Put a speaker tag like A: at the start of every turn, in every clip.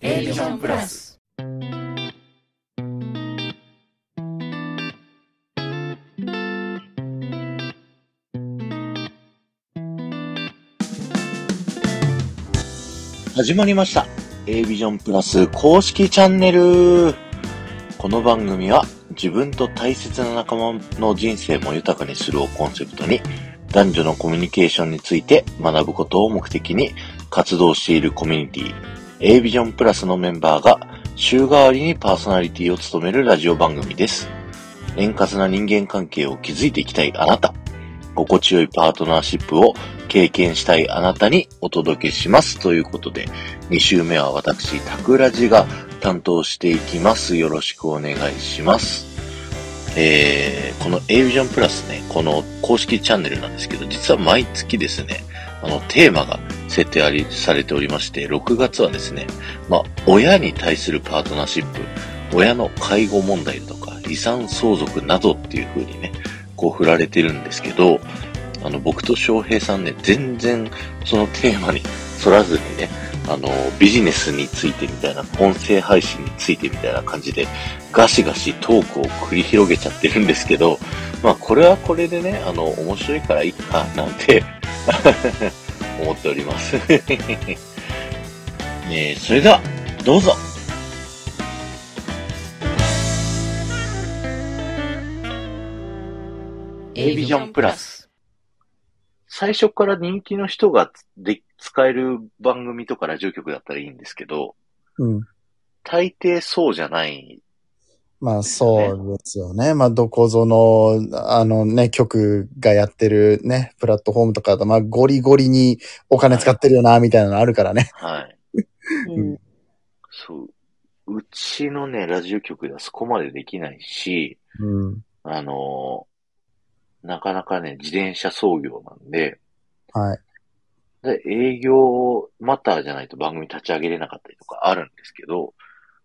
A: A ビジョンプラス
B: 始まりました。A ビジョンプラス公式チャンネル。この番組は自分と大切な仲間の人生も豊かにするをコンセプトに男女のコミュニケーションについて学ぶことを目的に活動しているコミュニティ A ビジョンプラスのメンバーが週替わりにパーソナリティを務めるラジオ番組です。円滑な人間関係を築いていきたいあなた。心地よいパートナーシップを経験したいあなたにお届けします。ということで、2週目は私、タクラジが担当していきます。よろしくお願いします。えー、この A ビジョンプラスね、この公式チャンネルなんですけど、実は毎月ですね、あの、テーマが設定あり、されておりまして、6月はですね、まあ、親に対するパートナーシップ、親の介護問題とか、遺産相続などっていう風にね、こう振られてるんですけど、あの、僕と翔平さんね、全然そのテーマに反らずにね、あの、ビジネスについてみたいな、音声配信についてみたいな感じで、ガシガシトークを繰り広げちゃってるんですけど、まあ、これはこれでね、あの、面白いからいいか、なんて 思っております。えー、それでは、どうぞ A ビジョンプラス。最初から人気の人がで使える番組とかラジオ局だったらいいんですけど、
C: うん。
B: 大抵そうじゃない。
C: まあそうですよね。まあどこぞの、あのね、局がやってるね、プラットフォームとかだと、まあゴリゴリにお金使ってるよな、みたいなのあるからね。
B: はい。
C: うん。
B: そう。うちのね、ラジオ局ではそこまでできないし、
C: うん。
B: あのーなかなかね、自転車操業なんで、
C: はい。
B: で営業マターじゃないと番組立ち上げれなかったりとかあるんですけど、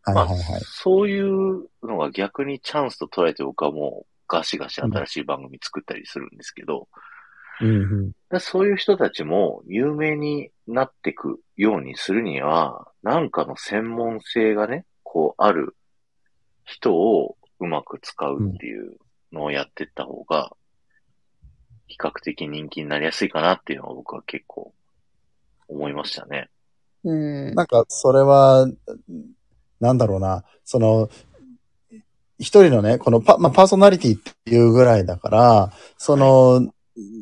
C: はいはいはい。
B: そういうのが逆にチャンスと捉えて僕はもうガシガシ新しい番組作ったりするんですけど、
C: うんうん。
B: でそういう人たちも有名になっていくようにするには、なんかの専門性がね、こうある人をうまく使うっていうのをやっていった方が、比較的人気になりやすいかなっていうのは僕は結構思いましたね。
A: うん。
C: なんか、それは、なんだろうな、その、一人のね、このパ、まあ、パーソナリティっていうぐらいだから、その、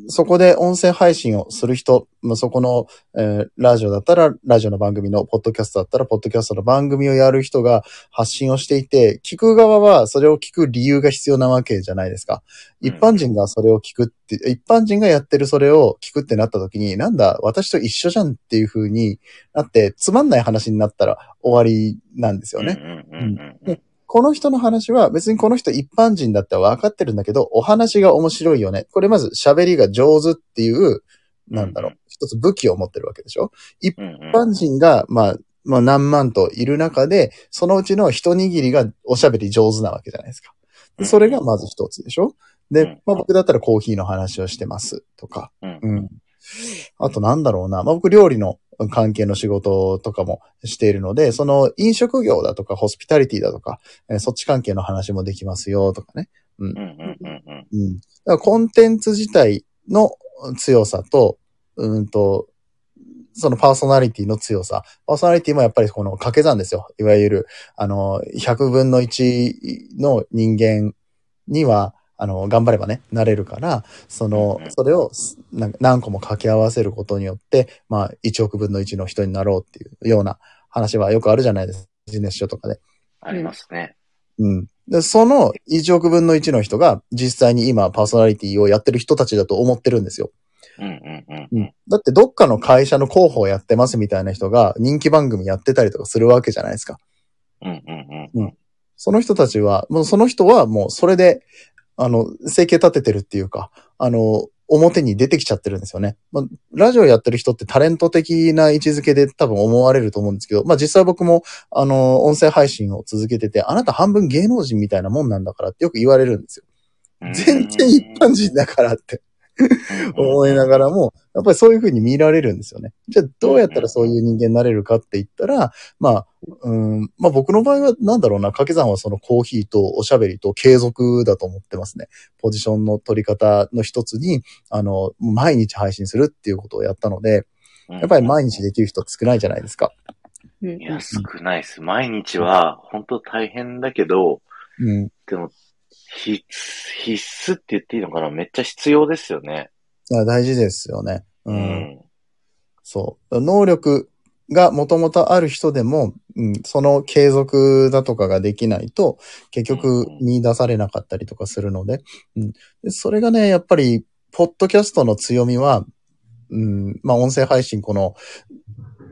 C: そこで音声配信をする人、まあ、そこの、えーラジオだったら、ラジオの番組の、ポッドキャストだったら、ポッドキャストの番組をやる人が発信をしていて、聞く側はそれを聞く理由が必要なわけじゃないですか。
B: うん
C: 一般人がそれを聞くって、一般人がやってるそれを聞くってなった時に、なんだ、私と一緒じゃんっていう風になって、つまんない話になったら終わりなんですよね。
B: うん
C: この人の話は別にこの人一般人だって分かってるんだけど、お話が面白いよね。これまず喋りが上手っていう、なんだろ
B: う
C: 一つ武器を持ってるわけでしょ？一般人が、まあ、まあ何万といる中で、そのうちの一握りがおしゃべり上手なわけじゃないですか。でそれがまず一つでしょ？
B: うん
C: で、まあ僕だったらコーヒーの話をしてますとか。
B: うん
C: うん。あとなんだろうな。まあ僕料理の関係の仕事とかもしているので、その飲食業だとかホスピタリティだとか、えーそっち関係の話もできますよとかね。
B: うんうんうんうん
C: うん。だからコンテンツ自体の強さと、うんと、そのパーソナリティの強さ。パーソナリティもやっぱりこの掛け算ですよ。いわゆる、あの、100分の1の人間には、あの、頑張ればね、なれるから、その
B: うんうん、
C: それを何個も掛け合わせることによって、まあ、1億分の1の人になろうっていうような話はよくあるじゃないですか。ビジネス書とかで。
B: ありますね。
C: うん。で、その1億分の1の人が実際に今パーソナリティをやってる人たちだと思ってるんですよ。
B: うんうんうん
C: う
B: うんん。
C: だってどっかの会社の広報やってますみたいな人が人気番組やってたりとかするわけじゃないですか。
B: うんうんうん
C: その人たちは、もうその人はもうそれで、あの、生計立ててるっていうか、あの、表に出てきちゃってるんですよね。まあ、ラジオやってる人ってタレント的な位置づけで多分思われると思うんですけど、まあ実際僕も、あの、音声配信を続けてて、あなた半分芸能人みたいなもんなんだからってよく言われるんですよ。
B: うん。
C: 全然一般人だからって。思いながらも、やっぱりそういう風に見られるんですよね。じゃあどうやったらそういう人間になれるかって言ったら、まあ、うん、まあ僕の場合はなんだろうな、掛け算はそのコーヒーとおしゃべりと継続だと思ってますね。ポジションの取り方の一つに、あの、毎日配信するっていうことをやったので、
B: うん
C: やっぱり毎日できる人少ないじゃないですか。
A: うん
B: いや、少ないです。毎日は、本当大変だけど、
C: うん。
B: でも、必須、必須って言っていいのかな？めっちゃ必要ですよね。
C: いや大事ですよね。
B: う
C: うん。そう。能力がもともとある人でも、うん、その継続だとかができないと、結局見出されなかったりとかするので、うん、でそれがね、やっぱり、ポッドキャストの強みは、うん、まあ音声配信、この、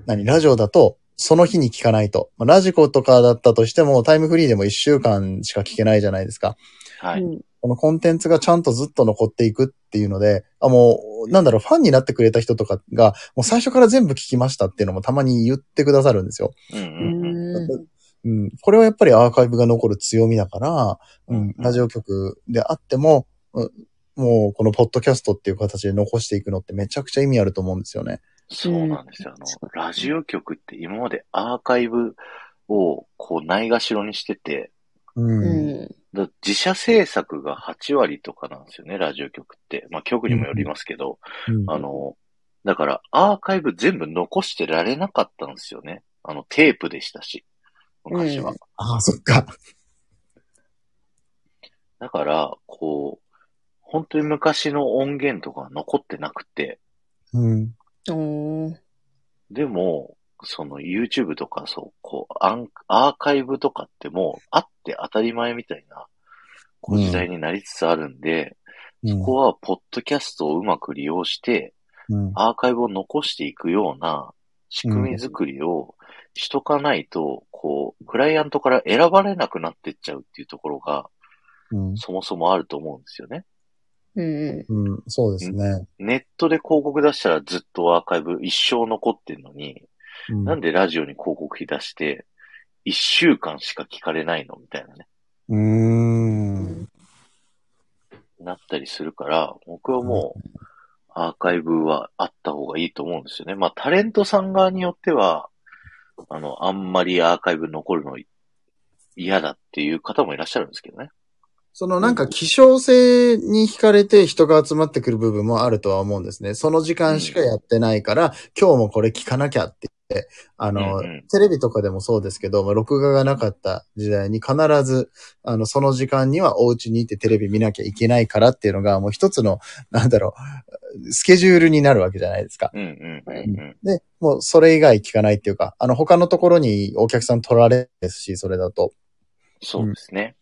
C: 何、ラジオだと、その日に聞かないと。まあラジコとかだったとしても、タイムフリーでも1週間しか聞けないじゃないですか。
B: はい。
A: うん
C: このコンテンツがちゃんとずっと残っていくっていうので、あ、もう、なんだろう、ファンになってくれた人とかが、もう最初から全部聞きましたっていうのもたまに言ってくださるんですよ。
B: うんう
A: うん
B: うん。
C: これはやっぱりアーカイブが残る強みだから、う
B: うん
C: ん、ラジオ局であっても、うんもうこのポッドキャストっていう形で残していくのってめちゃくちゃ意味あると思うんですよね。
B: そうなんですよ。あの、ラジオ局って今までアーカイブをこうないがしろにしてて、
C: うん。
B: 自社制作が8割とかなんですよね、ラジオ局って。まあ局にもよりますけど、
C: うん
B: あの、だからアーカイブ全部残してられなかったんですよね。あの、テープでしたし、昔は。
A: うん
C: ああ、そっか。
B: だから、こう、本当に昔の音源とか残ってなくて、
C: うん。
A: おー
B: でも、その YouTube とかそう、こう、アンアーカイブとかってもうあって当たり前みたいな、こう時代になりつつあるんで、
C: うん
B: ここはポッドキャストをうまく利用して、
C: うん。
B: アーカイブを残していくような仕組み作りをしとかないと、こう、クライアントから選ばれなくなってっちゃうっていうところが、
C: うん。
B: そもそもあると思うんですよね。
A: うん
C: うん。そうですね。
B: ネットで広告出したらずっとアーカイブ一生残ってんのに、
C: うん
B: なんでラジオに広告費出して、一週間しか聞かれないのみたいなね、
C: うーん。
B: なったりするから、僕はもう、アーカイブはあった方がいいと思うんですよね。まあ、タレントさん側によっては、あの、あんまりアーカイブ残るの嫌だっていう方もいらっしゃるんですけどね。
C: そのなんか希少性に惹かれて人が集まってくる部分もあるとは思うんですね。その時間しかやってないから、今日もこれ聞かなきゃって言って、あの、
B: うんうん
C: テレビとかでもそうですけど、まあ、録画がなかった時代に必ず、あの、その時間にはお家にいてテレビ見なきゃいけないからっていうのがもう一つの、なんだろう、スケジュールになるわけじゃないですか。
B: うんうんうんうん。
C: で、もうそれ以外聞かないっていうか、あの、他のところにお客さん取られるですし、それだと。
B: そうですね。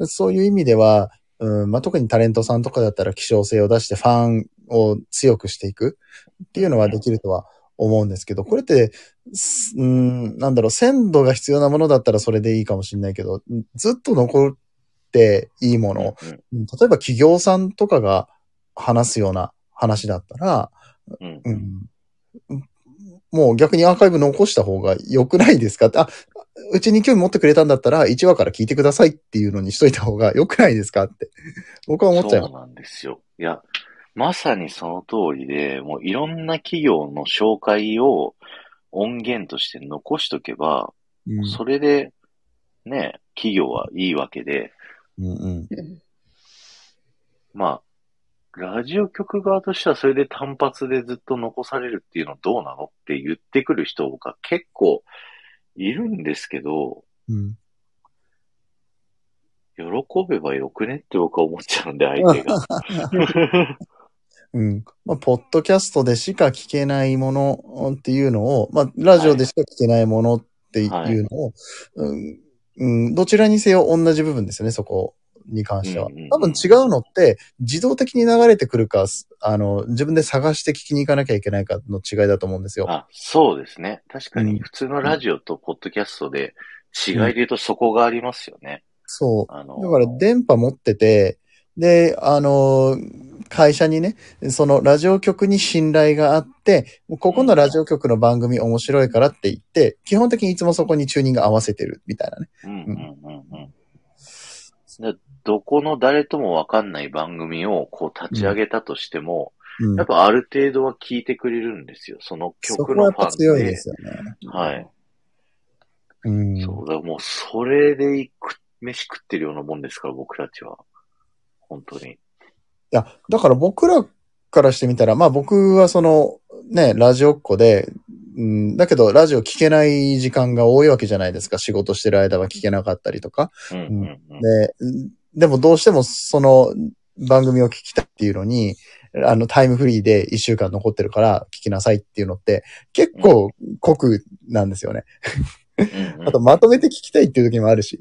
C: そういう意味では、うんまあ、特にタレントさんとかだったら希少性を出してファンを強くしていくっていうのはできるとは思うんですけど、これって、すうん、なんだろう、鮮度が必要なものだったらそれでいいかもしれないけど、ずっと残っていいもの、
B: うん
C: うん。例えば企業さんとかが話すような話だったら、
B: うん。
C: うん、もう逆にアーカイブ残した方が良くないですかあ、うちに興味持ってくれたんだったら1話から聞いてくださいっていうのにしといた方が良くないですかって。僕は思っちゃいます。
B: そうなんですよ。いや、まさにその通りで、もういろんな企業の紹介を音源として残しとけば、
C: うん
B: それで、ね、企業はいいわけで、
C: うんうん
A: うん
B: まあ、ラジオ局側としてはそれで単発でずっと残されるっていうのどうなのって言ってくる人が結構いるんですけど、
C: うん。
B: 喜べばよくねって僕は思っちゃうんで、相手が。
C: うん。まあ、ポッドキャストでしか聞けないものっていうのを、まあ、ラジオでしか聞けないものっていうのを、うん。うん、どちらにせよ同じ部分ですよね、そこに関しては。多分違うのって、自動的に流れてくるか、あの、自分で探して聞きに行かなきゃいけないかの違いだと思うんですよ。
B: あ、そうですね。確か
C: うん
B: に普通のラジオとポッドキャストで違いで言うとそこがありますよね。
C: そう。
B: あの、
C: だから電波持ってて、で、あの、会社にね、そのラジオ局に信頼があって、ここのラジオ局の番組面白いからって言って、基本的にいつもそこにチューニング合わせてるみたいなね。
B: うんうんうんうん。だどこの誰ともわかんない番組をこう立ち上げたとしても、
C: うん
B: やっ。ぱある程度は聞いてくれるんですよ。その曲のファンで。
C: 強いですよね。
B: はい。
C: うん。
B: そう、だもうそれで行く、飯食ってるようなもんですから、僕たちは。本当に。
C: いや、だから僕らからしてみたら、まあ僕はその、ね、ラジオっ子で、うん、だけどラジオ聞けない時間が多いわけじゃないですか。仕事してる間は聞けなかったりとか。
B: うんうんうん。
C: で、うんでもどうしてもその番組を聞きたいっていうのに、あのタイムフリーで一週間残ってるから聞きなさいっていうのって結構酷なんですよね。
B: うんうん
C: あとまとめて聞きたいっていう時もあるし。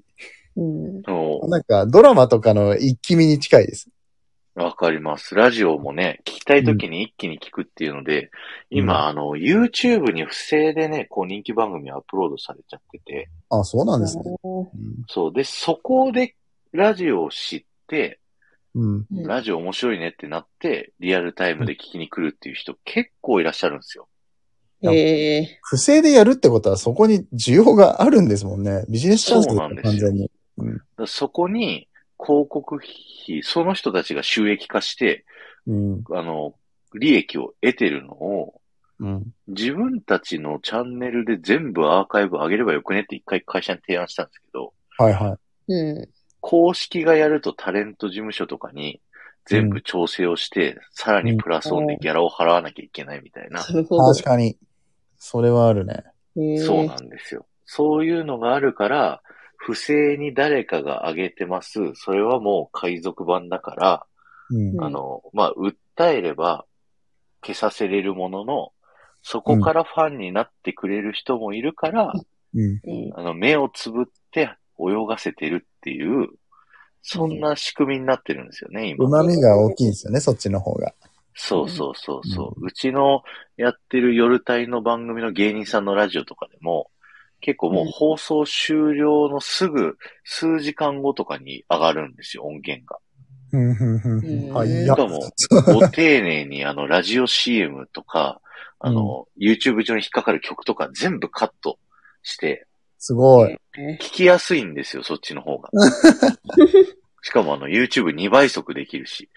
C: なんかドラマとかの一気見に近いです。
B: わかります。ラジオもね、聞きたい時に一気に聞くっていうので、今、あの、YouTube に不正でね、こう人気番組アップロードされちゃってて、
C: あ、そうなんですね。
B: そう。で、そこでラジオを知って、
C: うん。
A: うん
B: ラジオ面白いねってなって、リアルタイムで聞きに来るっていう人結構いらっしゃるんですよ。
A: へえ。
C: 不正でやるってことはそこに需要があるんですもんね。ビジネスチャンス
B: そうなんですよ
C: 完全に。
B: だからそこに広告費、その人たちが収益化して、
C: うん。
B: あの、利益を得てるのを、
C: うん。
B: 自分たちのチャンネルで全部アーカイブ上げればよくねって一回会社に提案したんですけど、
C: はいはい。
A: うん。
B: 公式がやるとタレント事務所とかに全部調整をして、さらにプラスオンでギャラを払わなきゃいけないみたいな。
C: 確かに。それはあるね。
B: そうなんですよ。そういうのがあるから、不正に誰かが上げてます。それはもう海賊版だから、
C: うん。
A: ん
B: あの、まあ、訴えれば消させれるものの、そこからファンになってくれる人もいるから、
C: うん。
A: うん。
B: あの、目をつぶって泳がせてるっていう、そんな仕組みになってるんですよね、今。
C: 旨味が大きいんですよね、そっちの方が。
B: そうそうそうそう。うちのやってる夜帯の番組の芸人さんのラジオとかでも、結構もう放送終了のすぐ数時間後とかに上がるんですよ、音源が。
C: うん、うん、うん。
A: うん
C: はい、いや
B: しか、も、ご丁寧にあの、ラジオ CM とか、あの、YouTube 上に引っかかる曲とか全部カットして、
C: すごい。
A: え
B: 聞きやすいんですよ、そっちの方が。しかもあの、YouTube2 倍速できるし。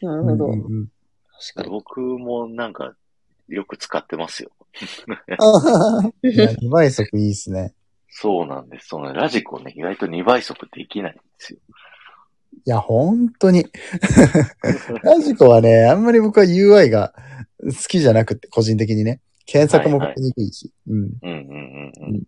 A: なるほど
C: うん。うんうん
A: 確かに。
B: 僕もなんか、よく使ってますよ。
C: あはは いや2倍速いいですね。
B: そうなんです。そのラジコね、意外と2倍速できないんですよ。
C: いや、本当に。ラジコはね、あんまり僕は UI が好きじゃなくて、個人的にね。検索も書きにくいし。うん。
B: うんうんうんう
C: うん
B: ん。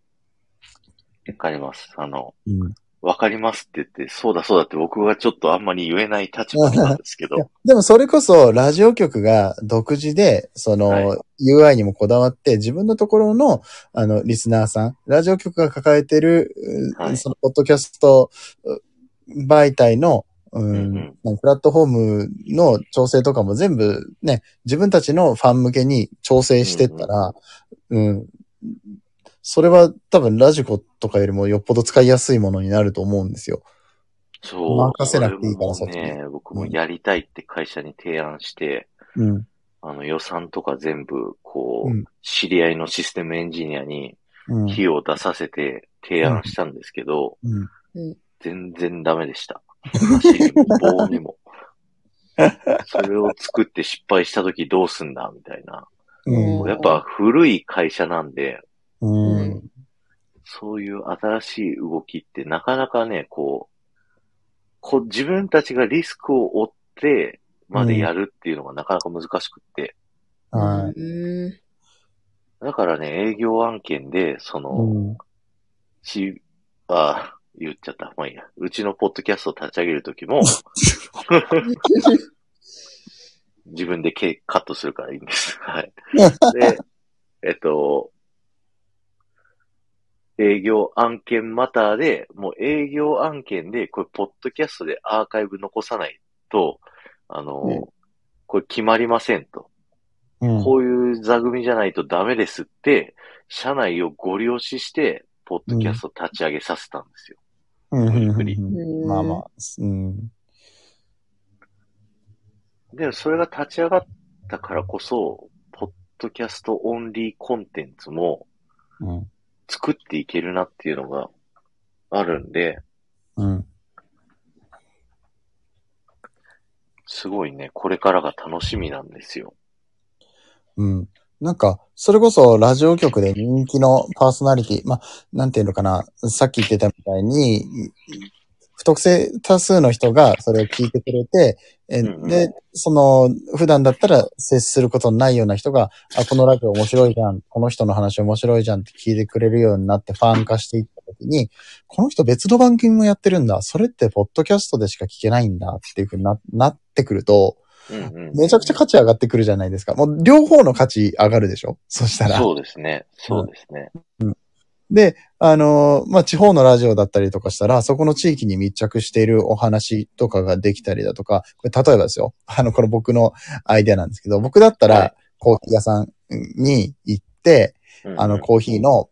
B: わかります。あの、
C: うん。
B: わかりますって言って、そうだそうだって僕はちょっとあんまり言えない立場なんですけど。
C: でもそれこそ、ラジオ局が独自で、その、
B: はい
C: UI にもこだわって、自分のところの、あの、リスナーさん、ラジオ局が抱えてる、う
B: はい
C: その、ポッドキャストう媒体の、うん
B: うん
C: まあプラットフォームの調整とかも全部ね、自分たちのファン向けに調整してったら、うん、それは多分ラジコとかよりもよっぽど使いやすいものになると思うんですよ。
B: そう。
C: 任せなくていいからそっ
B: ね、僕もやりたいって会社に提案して、
C: うん。
B: あの予算とか全部、こう、
C: うん
B: 知り合いのシステムエンジニアに
C: うん。
B: 費用を出させて提案したんですけど、
C: うん。
B: 全然ダメでした。足にも棒にも。それを作って失敗した時どうすんだみたいな。
C: うん。
B: やっぱ古い会社なんで、
C: うん。
B: そういう新しい動きってなかなかね、こう、こ自分たちがリスクを負ってまでやるっていうのがなかなか難しくって。
C: はい。
A: うん。
B: だからね、営業案件で、その、
C: うん。
B: し、あ、言っちゃった。まあいいや。うちのポッドキャストを立ち上げるときも、自分でケカットするからいいんです。はい。で、えっと、営業案件マターで、もう営業案件で、これ、ポッドキャストでアーカイブ残さないと、あの、
A: うん
B: これ決まりませんと。
C: うん。
B: こういう座組じゃないとダメですって、社内をご利用しして、ポッドキャスト立ち上げさせたんですよ。
C: うん。うん
B: 無理
A: うん
C: まあまあ。うん。
B: で、それが立ち上がったからこそ、ポッドキャストオンリーコンテンツも
C: うん。
B: 作っていけるなっていうのがあるんで、
C: うん。
B: すごいね、これからが楽しみなんですよ。
C: うん。なんか、それこそラジオ局で人気のパーソナリティ、まあ、なんていうのかな、さっき言ってたみたいに、不特定多数の人がそれを聞いてくれて、え
B: うんうん
C: で、その、普段だったら接することのないような人が、あ、このラジオ面白いじゃん、この人の話面白いじゃんって聞いてくれるようになってファン化していったときに、この人別の番組もやってるんだ、それってポッドキャストでしか聞けないんだっていうふうにななってくると、
B: うんうん。
C: めちゃくちゃ価値上がってくるじゃないですか。もう両方の価値上がるでしょ？そしたら。
B: そうですね。そうですね。
C: で、あのーまあ、地方のラジオだったりとかしたら、そこの地域に密着しているお話とかができたりだとか、これ例えばですよ。あの、これ僕のアイデアなんですけど、僕だった
B: はい
C: ら、コーヒー屋さんに行って、
B: うんうん
C: あの、コーヒーの、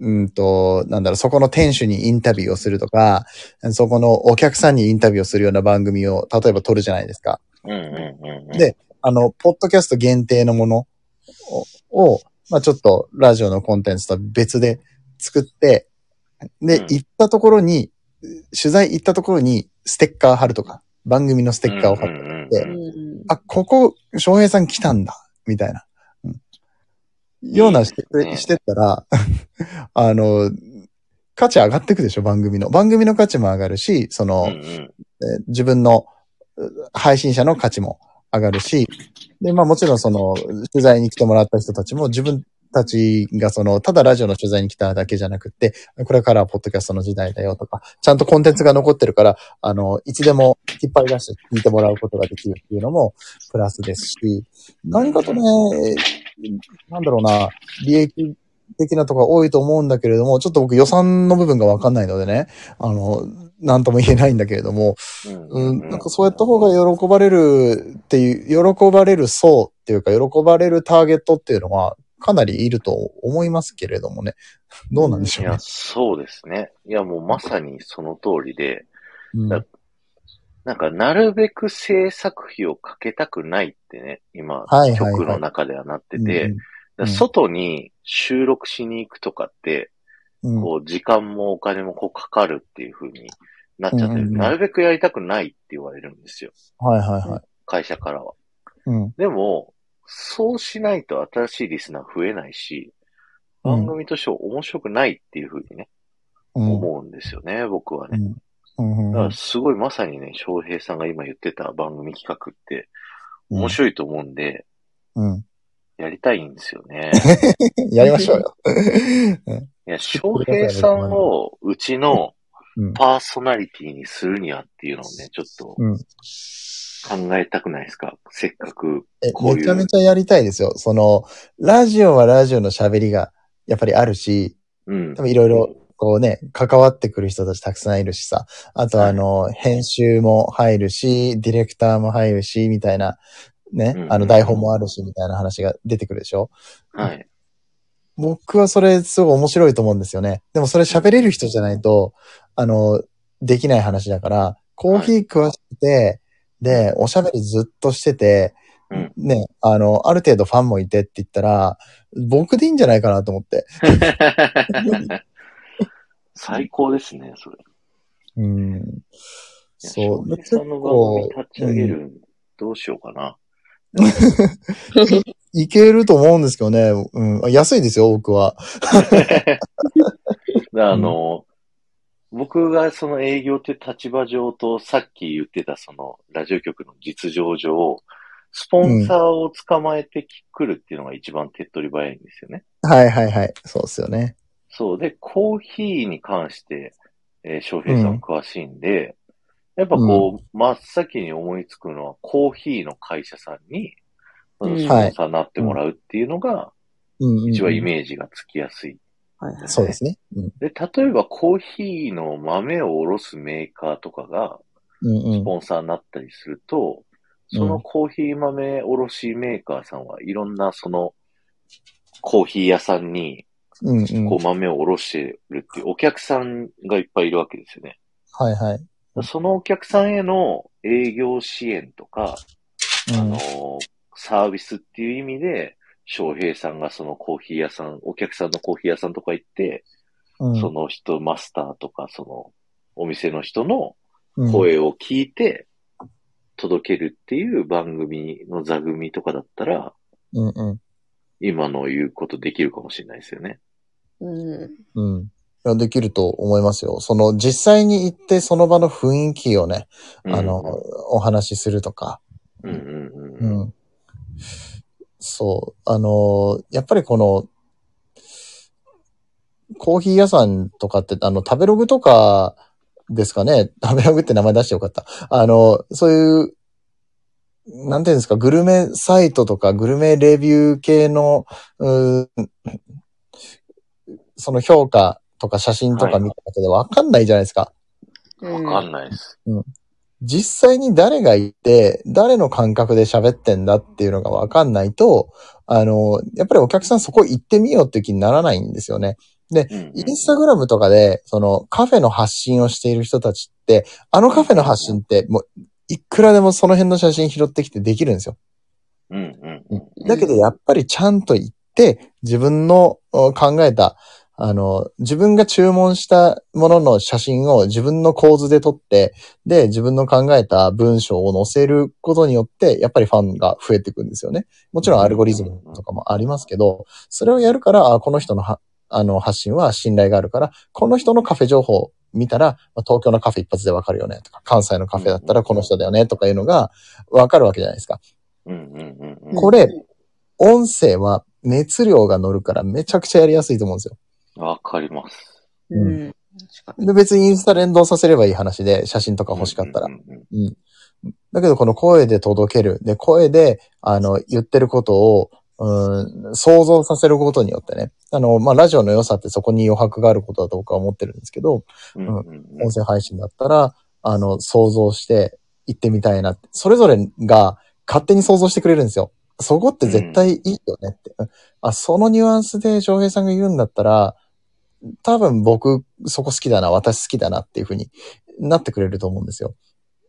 C: うんと、なんだろう、そこの店主にインタビューをするとか、そこのお客さんにインタビューをするような番組を、例えば撮るじゃないですか。であの、ポッドキャスト限定のものを、をまあちょっとラジオのコンテンツとは別で作って、で、
B: うん。
C: 行ったところに、取材行ったところにステッカー貼るとか、番組のステッカーを貼って、あ、ここ、翔平さん来たんだ、みたいな。うん。ようなしてしてったら、あの、価値上がってくでしょ、番組の。番組の価値も上がるし、その、
B: うんうん。
C: えー自分のう配信者の価値も上がるし、で、まあもちろんその、取材に来てもらった人たちも自分たちがその、ただラジオの取材に来ただけじゃなくって、これからはポッドキャストの時代だよとか、ちゃんとコンテンツが残ってるから、あの、いつでも引っ張り出して聞いてもらうことができるっていうのもプラスですし、何かとね、なんだろうな、利益的なところが多いと思うんだけれども、ちょっと僕予算の部分がわかんないのでね、あの、なんとも言えないんだけれども、
B: うん。
C: うん、なんかそうやった方が喜ばれるっていう、喜ばれる層っていうか、喜ばれるターゲットっていうのは、かなりいると思いますけれどもね。どうなんでしょね
B: いうや、。そうですね。いや、もうまさにその通りで、
C: うん
B: だなんか、なるべく制作費をかけたくないってね、今、
C: はいはいはい
B: 曲の中ではなってて、
C: うん
B: 外に収録しに行くとかって、
C: うん
B: こう、時間もお金もこうかかるっていう風になっちゃってる。
C: うんうんうん
B: なるべくやりたくないって言われるんですよ。
C: はいはいはい。
B: 会社からは。
C: うん。
B: でも、そうしないと新しいリスナー増えないし、
C: うん
B: 番組として面白くないっていう風にね、
C: うん。
B: 思うんですよね、僕はね。だからすごいまさにね、翔平さんが今言ってた番組企画って
C: うん
B: 面白いと思うんで、
C: うん。
B: やりたいんですよね。
C: やりましょうよ。
B: いや、翔平さんをうちの
C: うん。
B: パーソナリティにするにはっていうのをね、ちょっと
C: うん。
B: 考えたくないですか？せっかく。
C: え
B: こういう
C: めちゃめちゃやりたいですよ。その、ラジオはラジオの喋りが、やっぱりあるし、
B: うん
C: 多。分いろいろ、こうね、関わってくる人たちたくさんいるしさ。あと
B: はい
C: あの、編集も入るし、ディレクターも入るし、みたいな、ね
B: うんう、ん
C: あの台本もあるし、みたいな話が出てくるでしょ？
B: はい。
C: 僕はそれすごい面白いと思うんですよね。でもそれ喋れる人じゃないと、あの、できない話だから、コーヒー詳しくて、で、おしゃべりずっとしてて、
B: うん
C: ね、あの、ある程度ファンもいてって言ったら、僕でいいんじゃないかなと思って。
B: 最高ですね、それ。
C: うん。そう。
B: 翔平さんの番組立ち上げる、どうしようかな。
C: いけると思うんですけどね。うん。安いですよ、僕は。
B: であの、僕がその営業っていう立場上と、さっき言ってたそのラジオ局の実情上、スポンサーを捕まえてくるっていうのが一番手っ取り早いんですよね。
C: はいはいはい。そうですよね。
B: そう。で、コーヒーに関して、えー翔平さん詳しいんで、やっぱこう、真っ先に思いつくのは、コーヒーの会社さんに、そのスポンサーになってもらうっていうのが、
C: うんうんうん、
B: 一番イメージがつきやすい。
A: はいはい。
C: そうですね。うん。
B: で、例えばコーヒーの豆を卸すメーカーとかが、
C: うんうん。
B: スポンサーになったりすると、そのコーヒー豆卸メーカーさんはいろんなそのコーヒー屋さんに
C: うんうん。
B: こう豆を卸してるっていうお客さんがいっぱいいるわけですよね。
C: はいはい。
B: そのお客さんへの営業支援とか、あのーサービスっていう意味で、翔平さんがそのコーヒー屋さん、お客さんのコーヒー屋さんとか行って、
C: うん、
B: その人、マスターとか、そのお店の人の
C: うん、
B: 声を聞いて、届けるっていう番組の座組とかだったら、
C: うんうん。
B: 今の言うことできるかもしれないですよね。
A: うん。
C: うん。いやできると思いますよ。その、実際に行ってその場の雰囲気をね、あの、お話しするとか。
B: うんうんうんうん。
C: うん。そう。あの、やっぱりこの、コーヒー屋さんとかって、あの、食べログとかですかね。食べログって名前出してよかった。あの、そういう、なんていうんですか、グルメサイトとか、グルメレビュー系の、うーその評価とか写真とか見ただけでわかんないじゃないですか。
B: わかんないです。
C: 実際に誰がいて、誰の感覚で喋ってんだっていうのがわかんないと、あの、やっぱりお客さんそこ行ってみようっていう気にならないんですよね。
B: うんうん
C: インスタグラムとかで、そのカフェの発信をしている人たちって、あのカフェの発信ってもう、いくらでもその辺の写真拾ってきてできるんですよ。
B: うんうんうん。
C: だけどやっぱりちゃんと行って、自分のお考えた、あの、自分が注文したものの写真を自分の構図で撮って、で、自分の考えた文章を載せることによって、やっぱりファンが増えていくんですよね。もちろんアルゴリズムとかもありますけど、それをやるから、あこの人のはあの発信は信頼があるから、この人のカフェ情報を見たら、まあ東京のカフェ一発でわかるよねとか、関西のカフェだったらこの人だよねとかいうのがわかるわけじゃないですか。これ、音声は熱量が乗るからめちゃくちゃやりやすいと思うんですよ。
B: わかります。
A: うん。確か
C: で、別にインスタ連動させればいい話で、写真とか欲しかったら
B: う。んうんうん
C: うん。だけど、この声で届ける。で、声で、あの、言ってることを、うん、想像させることによってね。あの、まあ、ラジオの良さってそこに余白があることだと僕は思ってるんですけど、
B: うんうんうん
C: 音声配信だったら、あの、想像して行ってみたいなって。それぞれが勝手に想像してくれるんですよ。そこって絶対いいよねって。うんあ、そのニュアンスで翔平さんが言うんだったら、多分僕そこ好きだな、私好きだなっていう風になってくれると思うんですよ。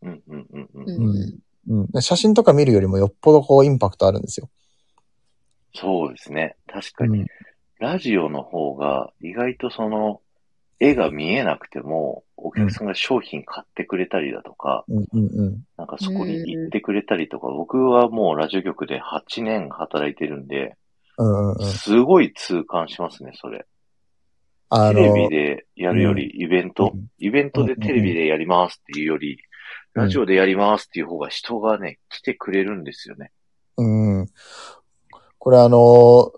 B: うんうんうんうん
A: に。
C: うんうん。写真とか見るよりもよっぽどこうインパクトあるんですよ。
B: そうですね。確かに。ラジオの方が意外とその絵が見えなくても、お客さんが商品買ってくれたりだとか、
C: うんうんうん。
B: なんかそこに行ってくれたりとか、僕はもうラジオ局で8年働いてるんで、
C: うんうんうん。
B: すごい痛感しますね、それ。
C: あ
B: テレビ
C: の、
B: でやるよりイベント、
C: うん
B: イベントでテレビでやりますっていうより、
C: うん
B: ラジオでやりますっていう方が人がね、来てくれるんですよね。
C: うん。これあの、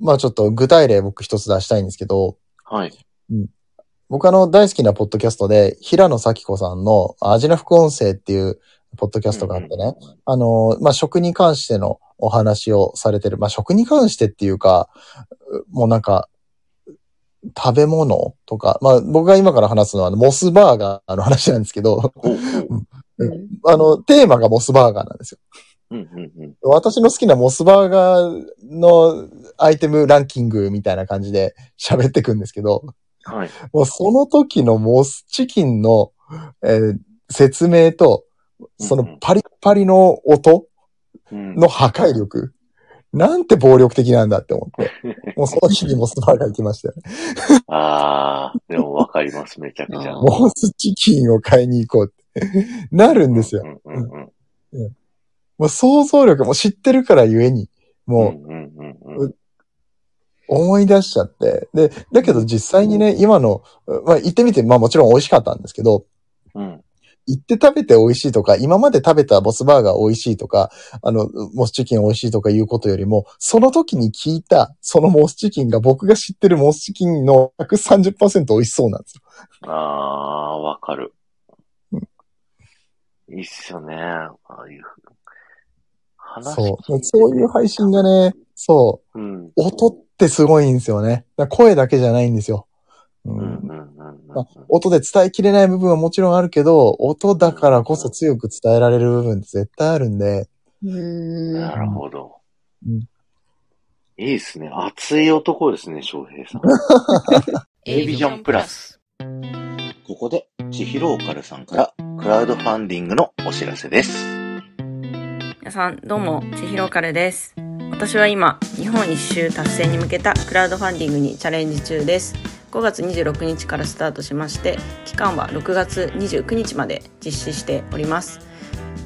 C: まあちょっと具体例僕一つ出したいんですけど、
B: はい。
C: 僕あの大好きなポッドキャストで、平野咲子さんの味の副音声っていうポッドキャストがあってね、あの、まあ、食に関してのお話をされてる。まあ、食に関してっていうか、もうなんか、食べ物とか、まあ、僕が今から話すのは、モスバーガーの話なんですけど、あの、テーマがモスバーガーなんですよ。
B: うんうんうん。
C: 私の好きなモスバーガーのアイテムランキングみたいな感じで喋ってくんですけど、
B: はい。
C: もうその時のモスチキンの、えー説明と、そのパリッパリの音
B: うん
C: の破壊力。なんて暴力的なんだって思って。もうその日にモスバーガー行きましたよね。
B: ああ、でもわかります、めちゃくちゃ。
C: モスチキンを買いに行こうって。なるんですよ。
B: うんうんうん。
C: もう想像力も知ってるからゆえに、もう。思い出しちゃって。で、だけど実際にね、今の、まあ行ってみて、まあもちろん美味しかったんですけど、
B: うん。
C: 行って食べて美味しいとか、今まで食べたモスバーガー美味しいとか、あの、モスチキン美味しいとかいうことよりも、その時に聞いた、そのモスチキンが僕が知ってるモスチキンの130%美味しそうなんですよ。
B: ああ、わかる
C: うん。
B: いいっすよね。ああいう。話
C: そう。そういう配信がね、そう、
B: うん。
C: 音ってすごいんですよね。声だけじゃないんですよ。音で伝えきれない部分はもちろんあるけど、音だからこそ強く伝えられる部分って絶対あるんで、
A: うん。
B: なるほど。
C: うん
B: いいっすね。熱い男ですね、翔平さん。A ビジョンプラス。ここで、千尋オカルさんから、クラウドファンディングのお知らせです。
D: 皆さんどうも千尋カルです私は今日本一周達成に向けたクラウドファンディングにチャレンジ中です5月26日からスタートしまして期間は6月29日まで実施しております。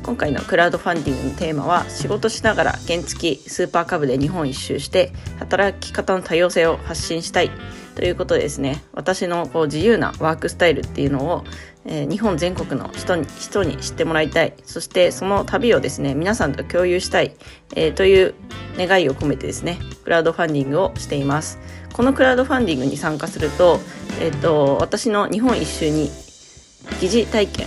D: 今回のクラウドファンディングのテーマは仕事しながら原付スーパーカブで日本一周して働き方の多様性を発信したいということでですね。私のこう自由なワークスタイルっていうのを、えー日本全国の人に人に知ってもらいたい。そしてその旅をですね皆さんと共有したい、えーという願いを込めてですねクラウドファンディングをしています。このクラウドファンディングに参加すると,、えー、と私の日本一周に疑似体験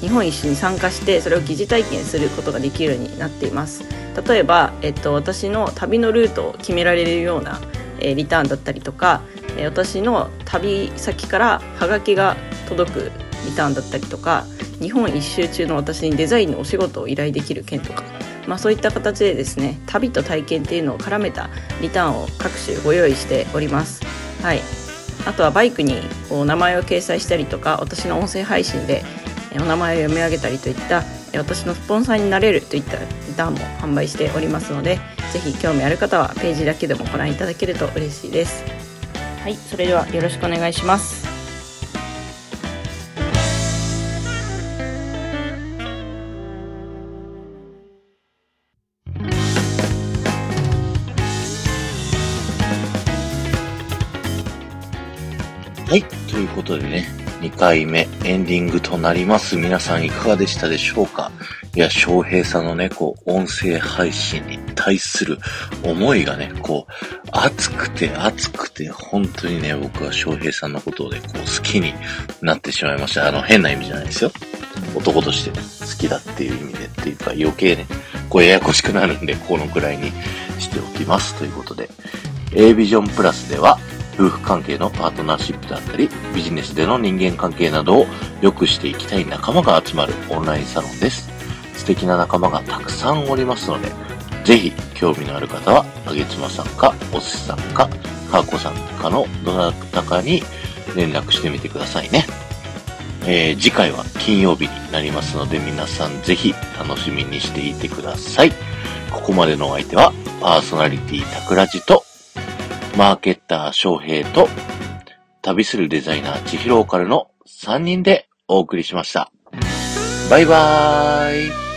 D: 日本一周に参加してそれを疑似体験することができるようになっています。例えば、えっと、私の旅のルートを決められるような、えーリターンだったりとか、えー私の旅先からハガキが届くリターンだったりとか日本一周中の私にデザインのお仕事を依頼できる件とか、まあ、そういった形でですね旅と体験っていうのを絡めたリターンを各種ご用意しております。はい。あとはバイクにこう名前を掲載したりとか私の音声配信でえお名前を読み上げたりといったえ私のスポンサーになれるといったリターンも販売しておりますのでぜひ興味ある方はページだけでもご覧いただけると嬉しいです。はい。それではよろしくお願いします。
B: ということでね、2回目エンディングとなります。皆さんいかがでしたでしょうか？いや、翔平さんのね、こう、音声配信に対する思いがね、こう、熱くて熱くて、本当にね、僕は翔平さんのことをね、こう、好きになってしまいました。あの、変な意味じゃないですよ。男として、好きだっていう意味でっていうか、余計ね、こう、ややこしくなるんで、このくらいにしておきます。ということで、A ビジョンプラスでは、夫婦関係のパートナーシップだったり、ビジネスでの人間関係などを良くしていきたい仲間が集まるオンラインサロンです。素敵な仲間がたくさんおりますので、ぜひ興味のある方は、あげつまさんか、おすしさんか、かーこさんかのどなたかに連絡してみてくださいね。えー次回は金曜日になりますので、皆さんぜひ楽しみにしていてください。ここまでのお相手は、パーソナリティたくらじと、マーケッター翔平と、旅するデザイナー千尋オカルの3人でお送りしました。バイバーイ